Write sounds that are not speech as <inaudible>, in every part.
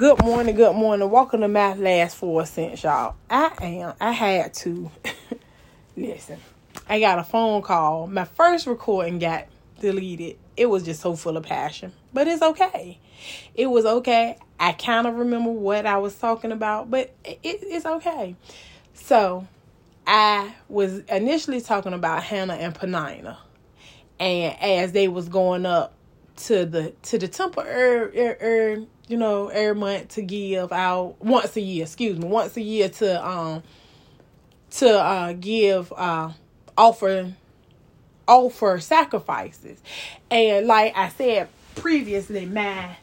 Good morning, good morning. Welcome to Math Last Four Cents, y'all. I am. I had to <laughs> listen. I got a phone call. My first recording got deleted. It was just so full of passion, but it's okay. It was okay. I kind of remember what I was talking about, but it, it's okay. So, I was initially talking about Hannah and Peninnah, and as they was going up to the to the temple, er, er, er, you know, every month to give out once a year. Excuse me, once a year to um to uh give uh offer offer sacrifices, and like I said previously, my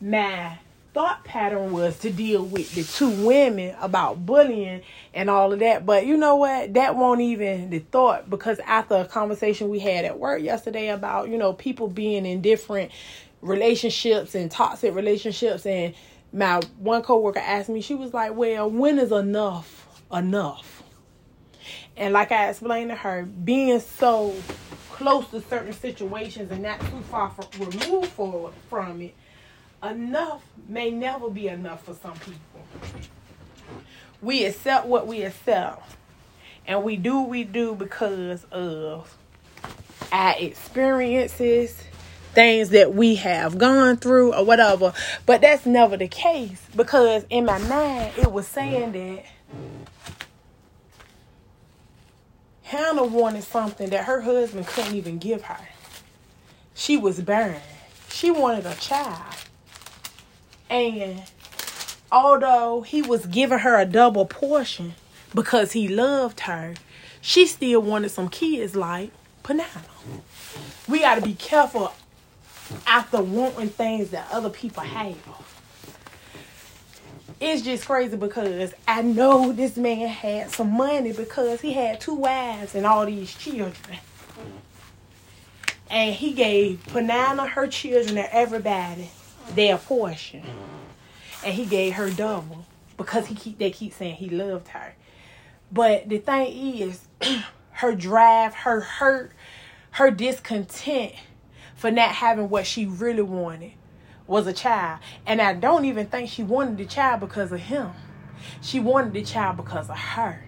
my thought pattern was to deal with the two women about bullying and all of that. But you know what? That won't even the thought because after a conversation we had at work yesterday about, you know, people being in different relationships and toxic relationships and my one coworker asked me, she was like, Well, when is enough enough? And like I explained to her, being so close to certain situations and not too far from, removed for, from it, enough may never be enough for some people. We accept what we accept, and we do what we do because of our experiences, things that we have gone through, or whatever. But that's never the case because in my mind, it was saying that. Hannah wanted something that her husband couldn't even give her. She was barren. She wanted a child. And although he was giving her a double portion because he loved her, she still wanted some kids like Peninnah. We got to be careful after wanting things that other people have. It's just crazy because I know this man had some money because he had two wives and all these children. And he gave Peninnah her children and everybody their portion. And he gave her double because he keep they keep saying he loved her. But the thing is, <clears throat> her drive, her hurt, her discontent for not having what she really wanted was a child. And I don't even think she wanted the child because of him. She wanted the child because of her.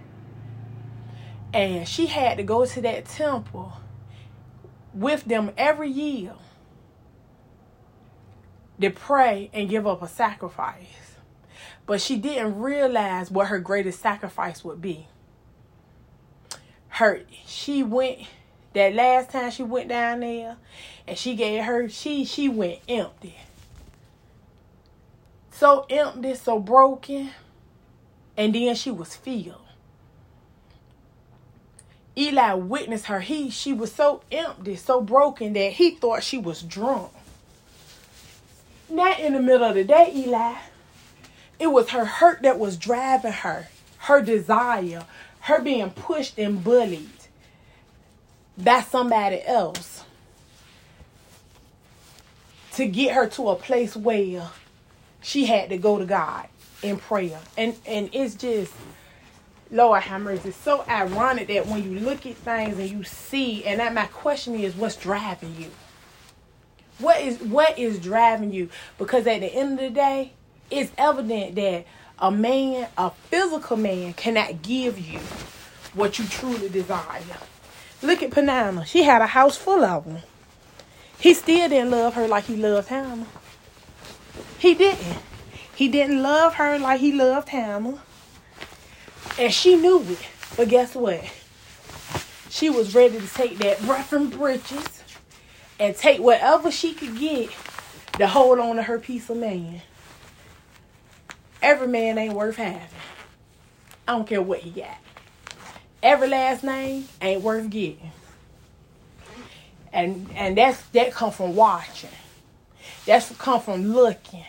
And she had to go to that temple with them every year to pray and give up a sacrifice. But she didn't realize what her greatest sacrifice would be. Her she went that last time she went down there and she gave her she she went empty. So empty, so broken. And then she was filled. Eli witnessed her. He she was so empty, so broken that he thought she was drunk. Not in the middle of the day, Eli. It was her hurt that was driving her, her desire, her being pushed and bullied by somebody else to get her to a place where she had to go to God in prayer. And and it's just Lord have mercy. It's so ironic that when you look at things and you see, and that my question is, what's driving you? What is what is driving you? Because at the end of the day, it's evident that a man, a physical man, cannot give you what you truly desire. Look at Peninnah. She had a house full of them. He still didn't love her like he loved Hannah. He didn't. He didn't love her like he loved Hannah. And she knew it. But guess what? She was ready to take that rough and britches and take whatever she could get to hold on to her piece of man. Every man ain't worth having. I don't care what he got. Every last name ain't worth getting. And and that's that come from watching. That's come from looking.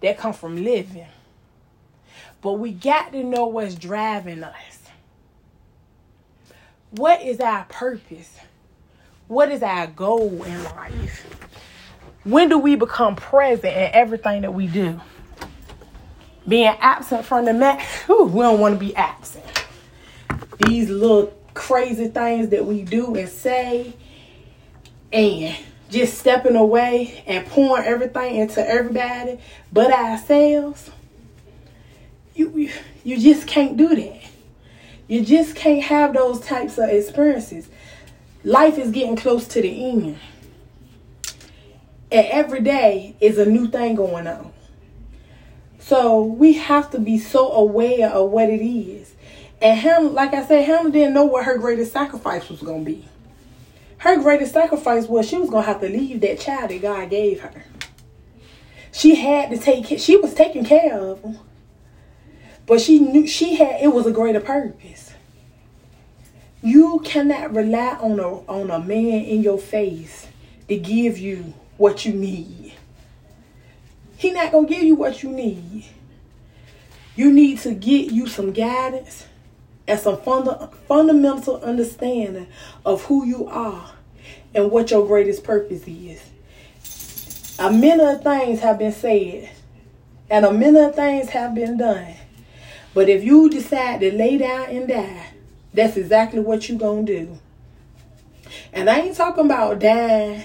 That come from living. But we got to know what's driving us. What is our purpose? What is our goal in life? When do we become present in everything that we do? Being absent from the mat, we don't want to be absent. These little crazy things that we do and say, and just stepping away and pouring everything into everybody but ourselves, you you just can't do that. You just can't have those types of experiences. Life is getting close to the end. And every day is a new thing going on. So we have to be so aware of what it is. And Hannah, like I said, Hannah didn't know what her greatest sacrifice was going to be. Her greatest sacrifice was she was going to have to leave that child that God gave her. She had to take, she was taking care of him. But she knew she had, it was a greater purpose. You cannot rely on a, on a man in your face to give you what you need. He not going to give you what you need. You need to get you some guidance and some funda- fundamental understanding of who you are and what your greatest purpose is. A of things have been said and a of things have been done. But if you decide to lay down and die, that's exactly what you're going to do. And I ain't talking about dying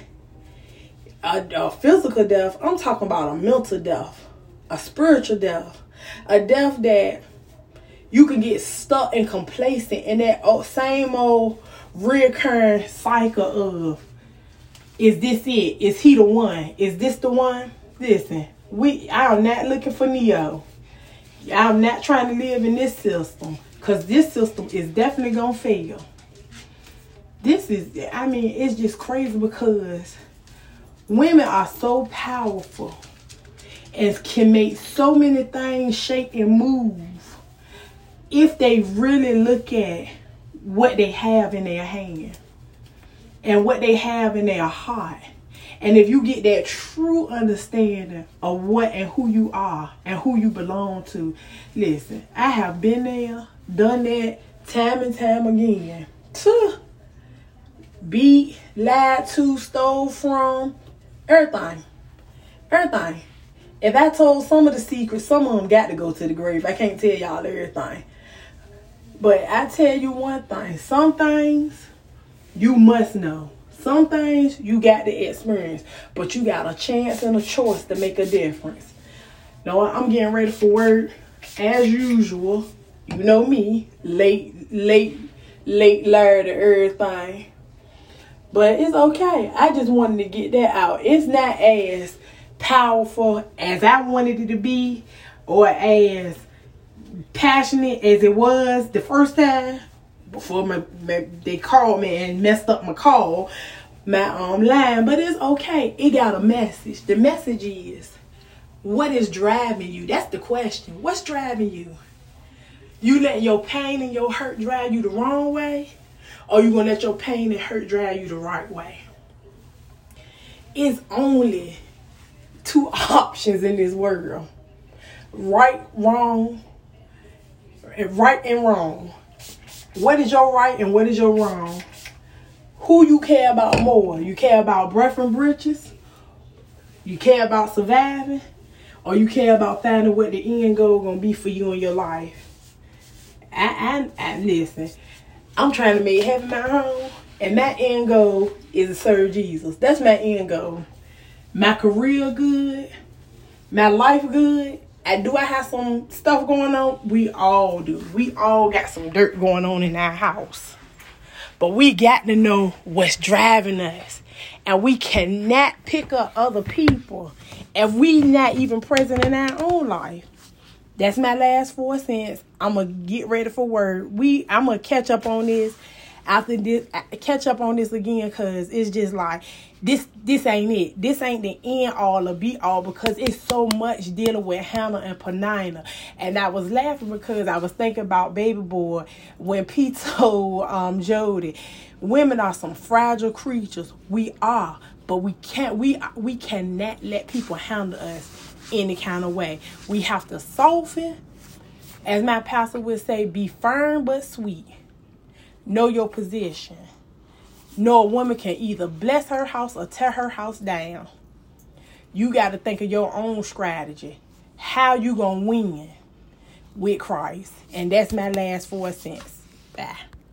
a, a physical death. I'm talking about a mental death, a spiritual death, a death that you can get stuck and complacent in that same old reoccurring cycle of is this it? Is he the one? Is this the one? Listen, we I'm not looking for Neo. I'm not trying to live in this system because this system is definitely gonna fail. This is, I mean, it's just crazy because women are so powerful and can make so many things shake and move if they really look at what they have in their hand and what they have in their heart. And if you get that true understanding of what and who you are and who you belong to, listen, I have been there, done that time and time again. To be lied to, stole from, everything. Everything. If I told some of the secrets, some of them got to go to the grave. I can't tell y'all everything. But I tell you one thing, some things you must know. Some things you got to experience, but you got a chance and a choice to make a difference. Now I'm getting ready for work as usual. You know me, late, late, late, to everything. But it's okay. I just wanted to get that out. It's not as powerful as I wanted it to be or as passionate as it was the first time before my, my, they called me and messed up my call, my um line. But it's okay. It got a message. The message is, what is driving you? That's the question. What's driving you? You let your pain and your hurt drive you the wrong way, or you gonna let your pain and hurt drive you the right way? It's only two <laughs> options in this world: right, wrong, right and wrong. What is your right and what is your wrong? Who you care about more? You care about breath and britches? You care about surviving? Or you care about finding what the end goal gonna be for you in your life? I, I, I listen. I'm trying to make heaven my home, and my end goal is to serve Jesus. That's my end goal. My career good, my life good, and do I have some stuff going on? We all do. We all got some dirt going on in our house. But we got to know what's driving us. And we cannot pick up other people if we not even present in our own life. That's my last four cents. I'm gonna get ready for word. We I'm gonna catch up on this after this catch up on this again because it's just like this this ain't it. This ain't the end all or be all because it's so much dealing with Hannah and Peninnah. And I was laughing because I was thinking about baby boy when Pete <laughs> told um Jody, women are some fragile creatures. We are, but we can't we we cannot let people handle us any kind of way. We have to soften, as my pastor would say, be firm but sweet Know your position. A woman can either bless her house or tear her house down. You got to think of your own strategy. How you going to win with Christ. And that's my last four cents. Bye.